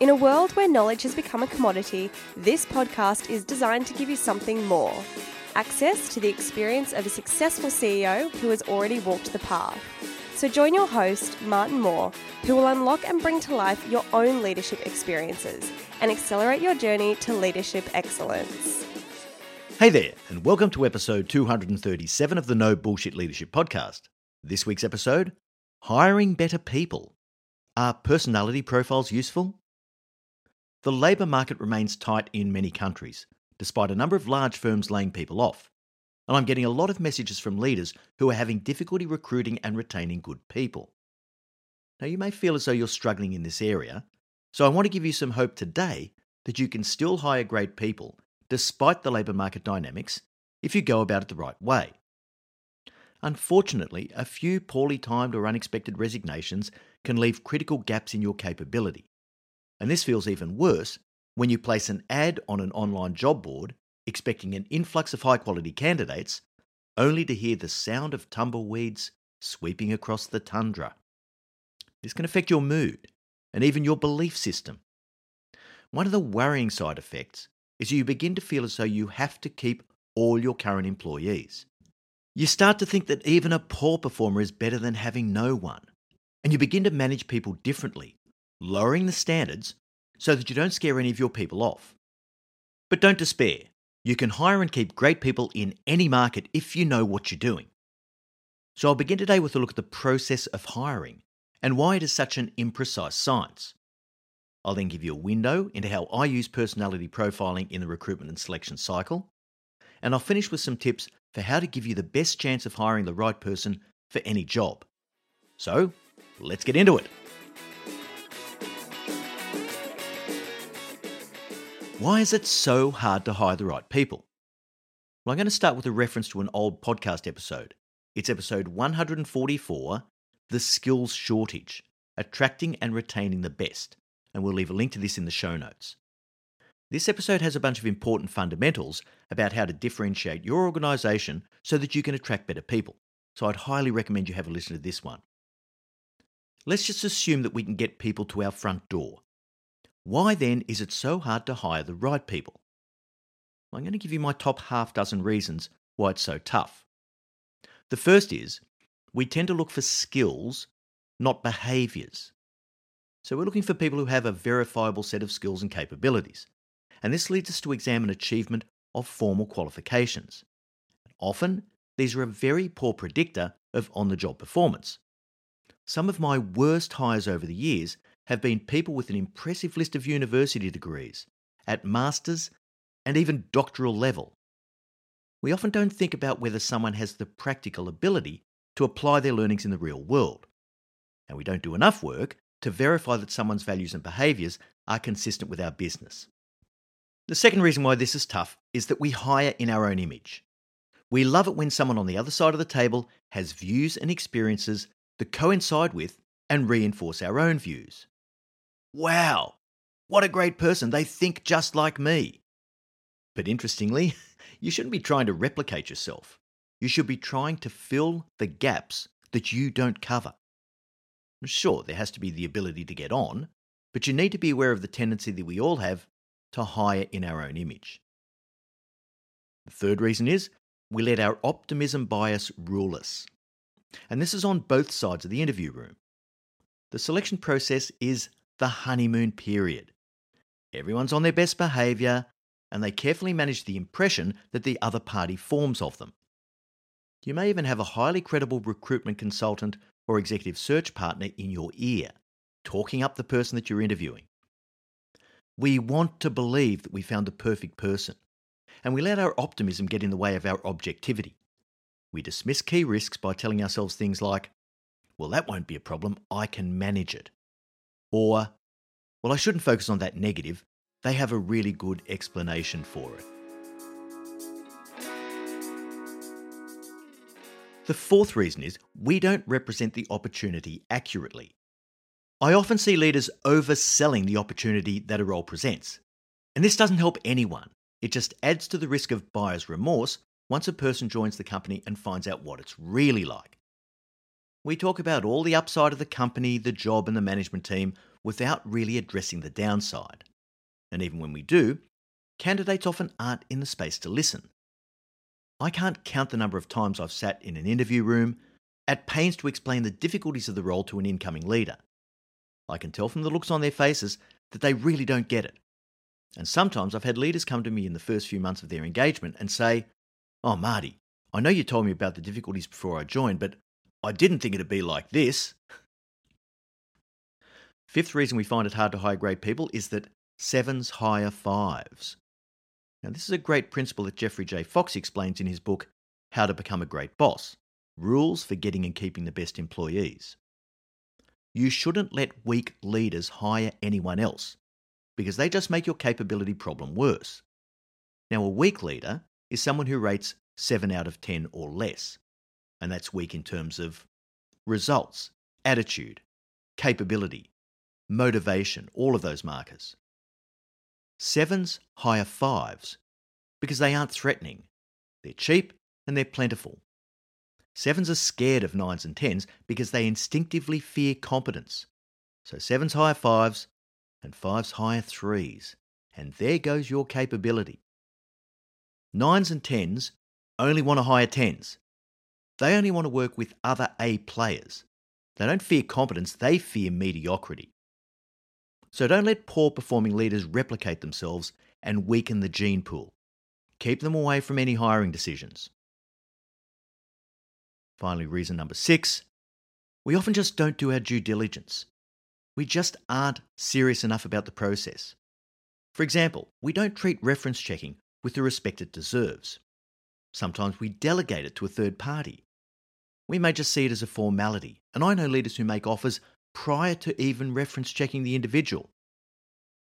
In a world where knowledge has become a commodity, this podcast is designed to give you something more access to the experience of a successful CEO who has already walked the path. So join your host, Martin Moore, who will unlock and bring to life your own leadership experiences and accelerate your journey to leadership excellence. Hey there, and welcome to episode 237 of the No Bullshit Leadership Podcast. This week's episode Hiring Better People. Are personality profiles useful? The labour market remains tight in many countries, despite a number of large firms laying people off. And I'm getting a lot of messages from leaders who are having difficulty recruiting and retaining good people. Now, you may feel as though you're struggling in this area, so I want to give you some hope today that you can still hire great people despite the labour market dynamics if you go about it the right way. Unfortunately, a few poorly timed or unexpected resignations can leave critical gaps in your capability. And this feels even worse when you place an ad on an online job board expecting an influx of high quality candidates, only to hear the sound of tumbleweeds sweeping across the tundra. This can affect your mood and even your belief system. One of the worrying side effects is you begin to feel as though you have to keep all your current employees. You start to think that even a poor performer is better than having no one. And you begin to manage people differently lowering the standards so that you don't scare any of your people off. But don't despair. You can hire and keep great people in any market if you know what you're doing. So I'll begin today with a look at the process of hiring and why it is such an imprecise science. I'll then give you a window into how I use personality profiling in the recruitment and selection cycle. And I'll finish with some tips for how to give you the best chance of hiring the right person for any job. So, let's get into it. Why is it so hard to hire the right people? Well, I'm going to start with a reference to an old podcast episode. It's episode 144 The Skills Shortage Attracting and Retaining the Best. And we'll leave a link to this in the show notes. This episode has a bunch of important fundamentals about how to differentiate your organisation so that you can attract better people. So I'd highly recommend you have a listen to this one. Let's just assume that we can get people to our front door. Why then is it so hard to hire the right people? I'm going to give you my top half dozen reasons why it's so tough. The first is we tend to look for skills, not behaviours. So we're looking for people who have a verifiable set of skills and capabilities. And this leads us to examine achievement of formal qualifications. Often, these are a very poor predictor of on the job performance. Some of my worst hires over the years have been people with an impressive list of university degrees at master's and even doctoral level. We often don't think about whether someone has the practical ability to apply their learnings in the real world. And we don't do enough work to verify that someone's values and behaviours are consistent with our business. The second reason why this is tough is that we hire in our own image. We love it when someone on the other side of the table has views and experiences that coincide with and reinforce our own views. Wow, what a great person! They think just like me. But interestingly, you shouldn't be trying to replicate yourself. You should be trying to fill the gaps that you don't cover. Sure, there has to be the ability to get on, but you need to be aware of the tendency that we all have to hire in our own image. The third reason is we let our optimism bias rule us. And this is on both sides of the interview room. The selection process is the honeymoon period. Everyone's on their best behaviour, and they carefully manage the impression that the other party forms of them. You may even have a highly credible recruitment consultant or executive search partner in your ear, talking up the person that you're interviewing. We want to believe that we found the perfect person, and we let our optimism get in the way of our objectivity. We dismiss key risks by telling ourselves things like, well, that won't be a problem, I can manage it. Or, well, I shouldn't focus on that negative, they have a really good explanation for it. The fourth reason is we don't represent the opportunity accurately. I often see leaders overselling the opportunity that a role presents. And this doesn't help anyone. It just adds to the risk of buyer's remorse once a person joins the company and finds out what it's really like. We talk about all the upside of the company, the job, and the management team without really addressing the downside. And even when we do, candidates often aren't in the space to listen. I can't count the number of times I've sat in an interview room at pains to explain the difficulties of the role to an incoming leader. I can tell from the looks on their faces that they really don't get it. And sometimes I've had leaders come to me in the first few months of their engagement and say, Oh, Marty, I know you told me about the difficulties before I joined, but I didn't think it'd be like this. Fifth reason we find it hard to hire great people is that sevens hire fives. Now, this is a great principle that Jeffrey J. Fox explains in his book, How to Become a Great Boss Rules for Getting and Keeping the Best Employees. You shouldn't let weak leaders hire anyone else because they just make your capability problem worse. Now, a weak leader is someone who rates 7 out of 10 or less, and that's weak in terms of results, attitude, capability, motivation, all of those markers. Sevens hire fives because they aren't threatening. They're cheap and they're plentiful. Sevens are scared of nines and tens because they instinctively fear competence. So sevens hire fives and fives hire threes. And there goes your capability. Nines and tens only want to hire tens. They only want to work with other A players. They don't fear competence, they fear mediocrity. So don't let poor performing leaders replicate themselves and weaken the gene pool. Keep them away from any hiring decisions. Finally, reason number six we often just don't do our due diligence. We just aren't serious enough about the process. For example, we don't treat reference checking with the respect it deserves. Sometimes we delegate it to a third party. We may just see it as a formality, and I know leaders who make offers prior to even reference checking the individual.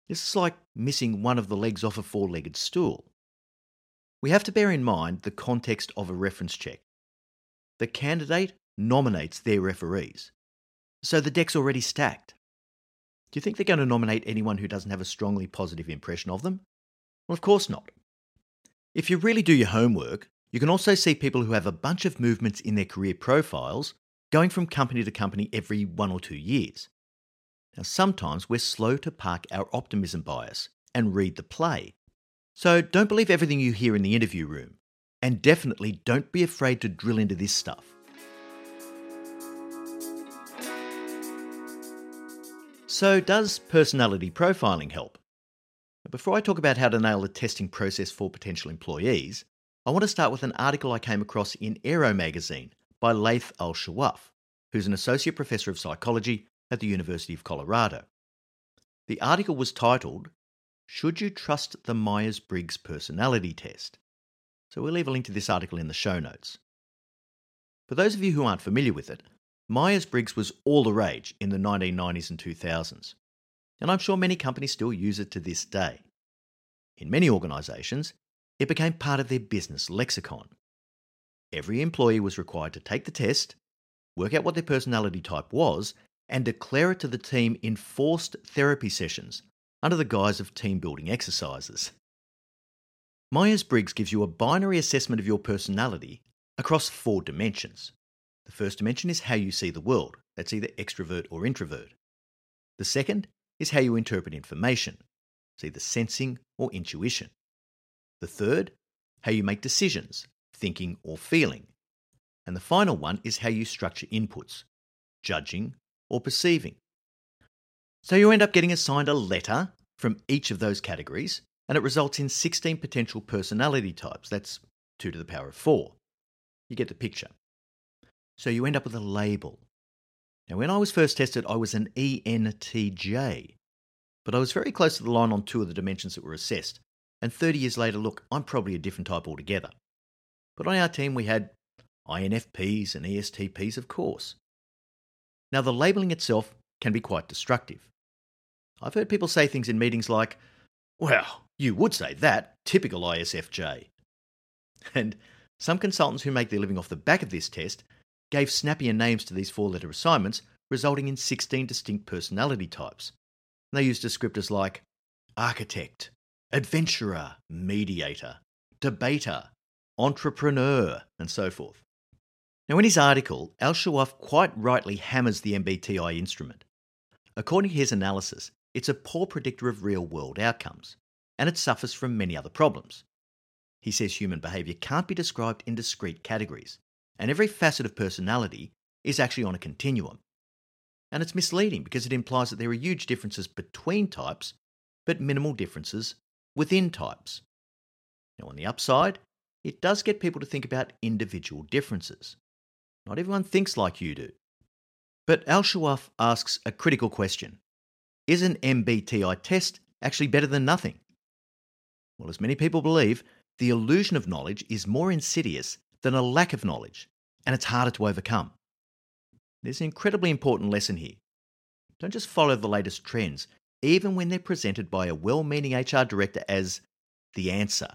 This is like missing one of the legs off a four legged stool. We have to bear in mind the context of a reference check. The candidate nominates their referees, so the deck's already stacked. Do you think they're going to nominate anyone who doesn't have a strongly positive impression of them? Well, of course not. If you really do your homework, you can also see people who have a bunch of movements in their career profiles going from company to company every one or two years. Now, sometimes we're slow to park our optimism bias and read the play. So don't believe everything you hear in the interview room. And definitely don't be afraid to drill into this stuff. So, does personality profiling help? Before I talk about how to nail the testing process for potential employees, I want to start with an article I came across in Aeon magazine by Laith Al Shawaf, who's an associate professor of psychology at the University of Colorado. The article was titled, Should You Trust the Myers Briggs Personality Test? So we'll leave a link to this article in the show notes. For those of you who aren't familiar with it, Myers Briggs was all the rage in the 1990s and 2000s, and I'm sure many companies still use it to this day. In many organisations, it became part of their business lexicon. Every employee was required to take the test, work out what their personality type was, and declare it to the team in forced therapy sessions under the guise of team building exercises. Myers Briggs gives you a binary assessment of your personality across four dimensions. The first dimension is how you see the world, that's either extrovert or introvert. The second is how you interpret information, it's either sensing or intuition. The third, how you make decisions, thinking or feeling. And the final one is how you structure inputs, judging or perceiving. So you end up getting assigned a letter from each of those categories, and it results in 16 potential personality types. That's 2 to the power of 4. You get the picture. So you end up with a label. Now, when I was first tested, I was an ENTJ, but I was very close to the line on two of the dimensions that were assessed. And 30 years later, look, I'm probably a different type altogether. But on our team, we had INFPs and ESTPs, of course. Now, the labelling itself can be quite destructive. I've heard people say things in meetings like, well, you would say that, typical ISFJ. And some consultants who make their living off the back of this test gave snappier names to these four letter assignments, resulting in 16 distinct personality types. And They used descriptors like architect, adventurer, mediator, debater, entrepreneur, and so forth. Now, in his article, Al Shawaf quite rightly hammers the MBTI instrument. According to his analysis, it's a poor predictor of real world outcomes, and it suffers from many other problems. He says human behaviour can't be described in discrete categories, and every facet of personality is actually on a continuum. And it's misleading because it implies that there are huge differences between types, but minimal differences within types. Now, on the upside, it does get people to think about individual differences. Not everyone thinks like you do. But Al Shawaf asks a critical question Is an MBTI test actually better than nothing? Well, as many people believe, the illusion of knowledge is more insidious than a lack of knowledge, and it's harder to overcome. There's an incredibly important lesson here. Don't just follow the latest trends, even when they're presented by a well meaning HR director as the answer.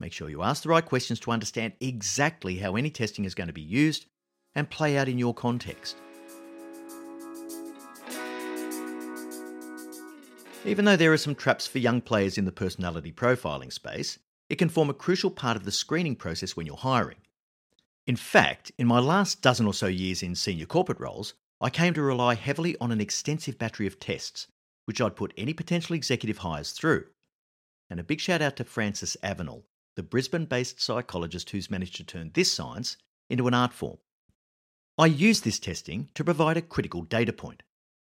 Make sure you ask the right questions to understand exactly how any testing is going to be used and play out in your context. Even though there are some traps for young players in the personality profiling space, it can form a crucial part of the screening process when you're hiring. In fact, in my last dozen or so years in senior corporate roles, I came to rely heavily on an extensive battery of tests, which I'd put any potential executive hires through. And a big shout out to Francis Avenel, the Brisbane based psychologist who's managed to turn this science into an art form. I use this testing to provide a critical data point,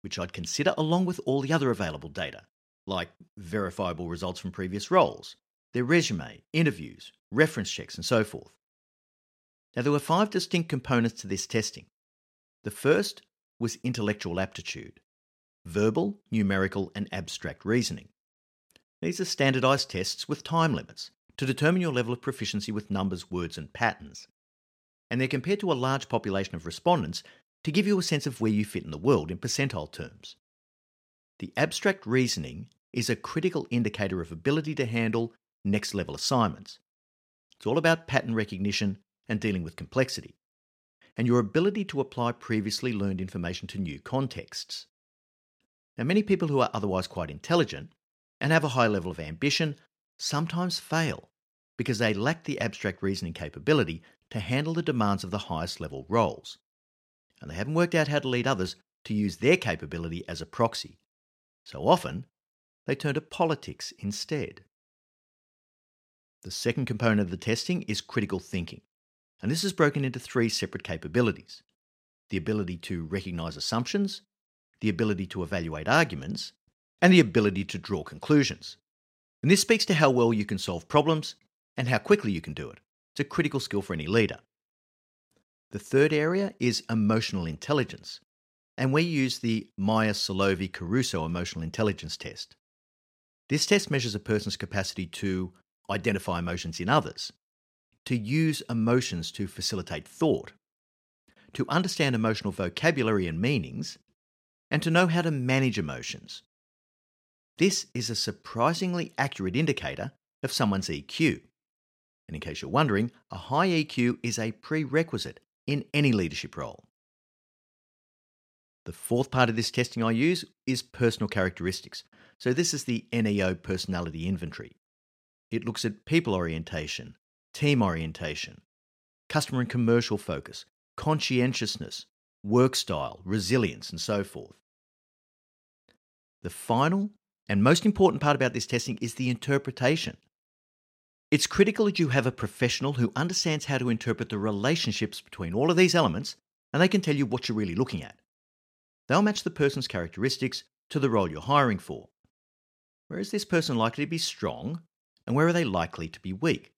which I'd consider along with all the other available data, like verifiable results from previous roles, their resume, interviews, reference checks, and so forth. Now, there were five distinct components to this testing. The first was intellectual aptitude verbal, numerical, and abstract reasoning. These are standardized tests with time limits to determine your level of proficiency with numbers, words, and patterns. and they're compared to a large population of respondents to give you a sense of where you fit in the world in percentile terms. The abstract reasoning is a critical indicator of ability to handle next level assignments. It's all about pattern recognition and dealing with complexity, and your ability to apply previously learned information to new contexts. Now, many people who are otherwise quite intelligent and have a high level of ambition sometimes fail because they lack the abstract reasoning capability to handle the demands of the highest level roles. And they haven't worked out how to lead others to use their capability as a proxy. So often, they turn to politics instead. The second component of the testing is critical thinking, and this is broken into three separate capabilities the ability to recognize assumptions, the ability to evaluate arguments, and the ability to draw conclusions. And this speaks to how well you can solve problems and how quickly you can do it. It's a critical skill for any leader. The third area is emotional intelligence, and we use the Myers Salovey Caruso emotional intelligence test. This test measures a person's capacity to identify emotions in others, to use emotions to facilitate thought, to understand emotional vocabulary and meanings, and to know how to manage emotions. This is a surprisingly accurate indicator of someone's EQ. And in case you're wondering, a high EQ is a prerequisite in any leadership role. The fourth part of this testing I use is personal characteristics. So, this is the NEO personality inventory. It looks at people orientation, team orientation, customer and commercial focus, conscientiousness, work style, resilience, and so forth. The final and most important part about this testing is the interpretation. It's critical that you have a professional who understands how to interpret the relationships between all of these elements and they can tell you what you're really looking at. They'll match the person's characteristics to the role you're hiring for. Where is this person likely to be strong and where are they likely to be weak?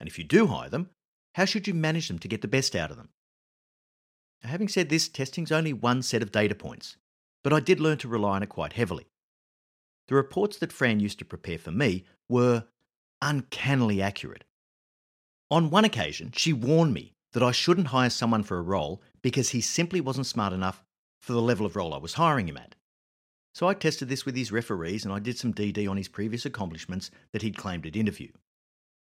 And if you do hire them, how should you manage them to get the best out of them? Now, having said this, testing's only one set of data points, but I did learn to rely on it quite heavily. The reports that Fran used to prepare for me were uncannily accurate. On one occasion, she warned me that I shouldn't hire someone for a role because he simply wasn't smart enough for the level of role I was hiring him at. So I tested this with his referees and I did some DD on his previous accomplishments that he'd claimed at interview.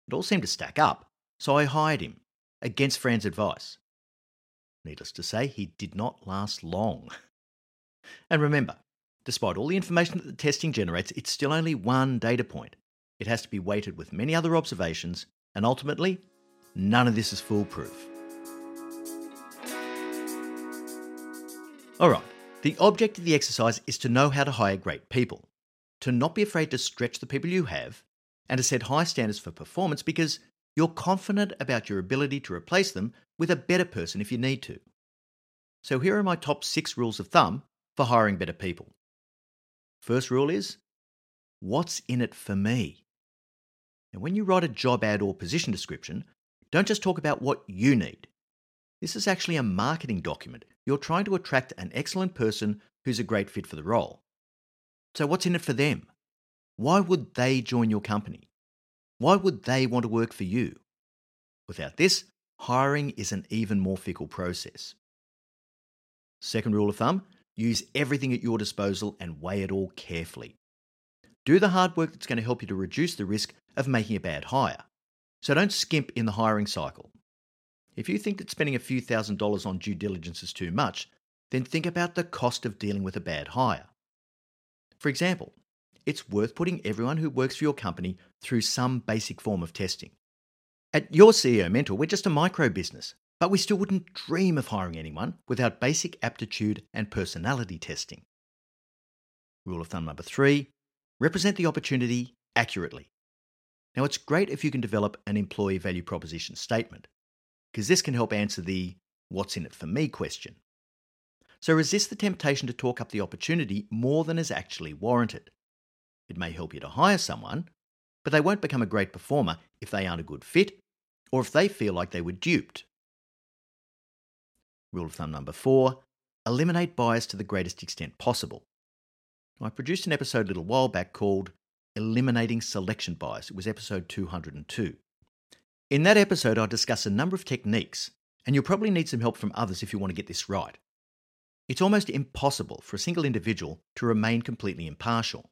It all seemed to stack up, so I hired him, against Fran's advice. Needless to say, he did not last long. And remember, despite all the information that the testing generates, it's still only one data point. It has to be weighted with many other observations, and ultimately, none of this is foolproof. Alright, the object of the exercise is to know how to hire great people, to not be afraid to stretch the people you have, and to set high standards for performance because you're confident about your ability to replace them with a better person if you need to. So, here are my top six rules of thumb for hiring better people. First rule is what's in it for me? And when you write a job ad or position description, don't just talk about what you need. This is actually a marketing document. You're trying to attract an excellent person who's a great fit for the role. So, what's in it for them? Why would they join your company? Why would they want to work for you? Without this, hiring is an even more fickle process. Second rule of thumb use everything at your disposal and weigh it all carefully. Do the hard work that's going to help you to reduce the risk of making a bad hire. So don't skimp in the hiring cycle. If you think that spending a few thousand dollars on due diligence is too much, then think about the cost of dealing with a bad hire. For example, it's worth putting everyone who works for your company through some basic form of testing. At your CEO Mentor, we're just a micro business, but we still wouldn't dream of hiring anyone without basic aptitude and personality testing. Rule of thumb number three represent the opportunity accurately. Now, it's great if you can develop an employee value proposition statement, because this can help answer the what's in it for me question. So resist the temptation to talk up the opportunity more than is actually warranted. It may help you to hire someone, but they won't become a great performer if they aren't a good fit or if they feel like they were duped. Rule of thumb number four eliminate bias to the greatest extent possible. I produced an episode a little while back called Eliminating Selection Bias. It was episode 202. In that episode, I discuss a number of techniques and you'll probably need some help from others if you want to get this right. It's almost impossible for a single individual to remain completely impartial.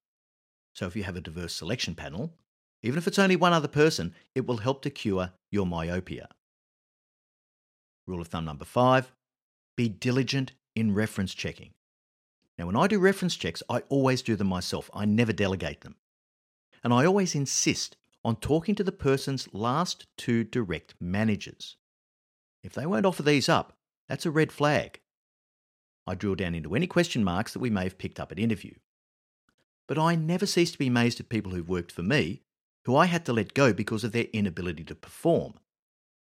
So if you have a diverse selection panel, even if it's only one other person, it will help to cure your myopia. Rule of thumb number five be diligent in reference checking. Now, when I do reference checks, I always do them myself, I never delegate them. And I always insist on talking to the person's last two direct managers. If they won't offer these up, that's a red flag. I drill down into any question marks that we may have picked up at interview. But I never cease to be amazed at people who've worked for me who I had to let go because of their inability to perform.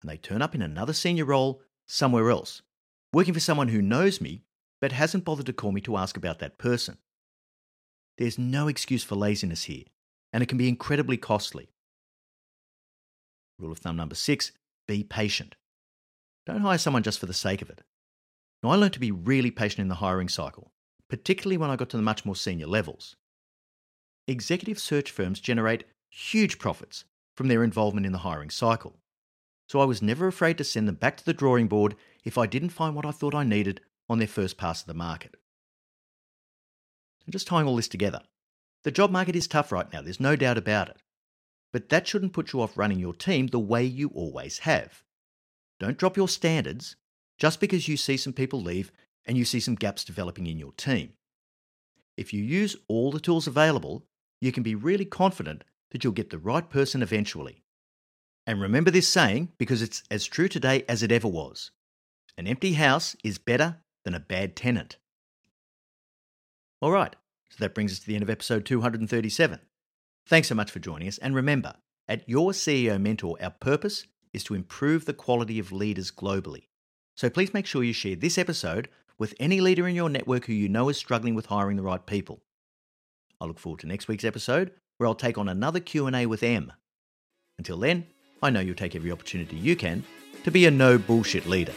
And they turn up in another senior role somewhere else, working for someone who knows me but hasn't bothered to call me to ask about that person. There's no excuse for laziness here, and it can be incredibly costly. Rule of thumb number six be patient. Don't hire someone just for the sake of it. Now, I learned to be really patient in the hiring cycle, particularly when I got to the much more senior levels. Executive search firms generate huge profits from their involvement in the hiring cycle. So I was never afraid to send them back to the drawing board if I didn't find what I thought I needed on their first pass of the market. And just tying all this together, the job market is tough right now, there's no doubt about it. But that shouldn't put you off running your team the way you always have. Don't drop your standards just because you see some people leave and you see some gaps developing in your team. If you use all the tools available, you can be really confident that you'll get the right person eventually. And remember this saying because it's as true today as it ever was an empty house is better than a bad tenant. All right, so that brings us to the end of episode 237. Thanks so much for joining us, and remember, at Your CEO Mentor, our purpose is to improve the quality of leaders globally. So please make sure you share this episode with any leader in your network who you know is struggling with hiring the right people. I look forward to next week's episode where I'll take on another Q&A with Em. Until then, I know you'll take every opportunity you can to be a no bullshit leader.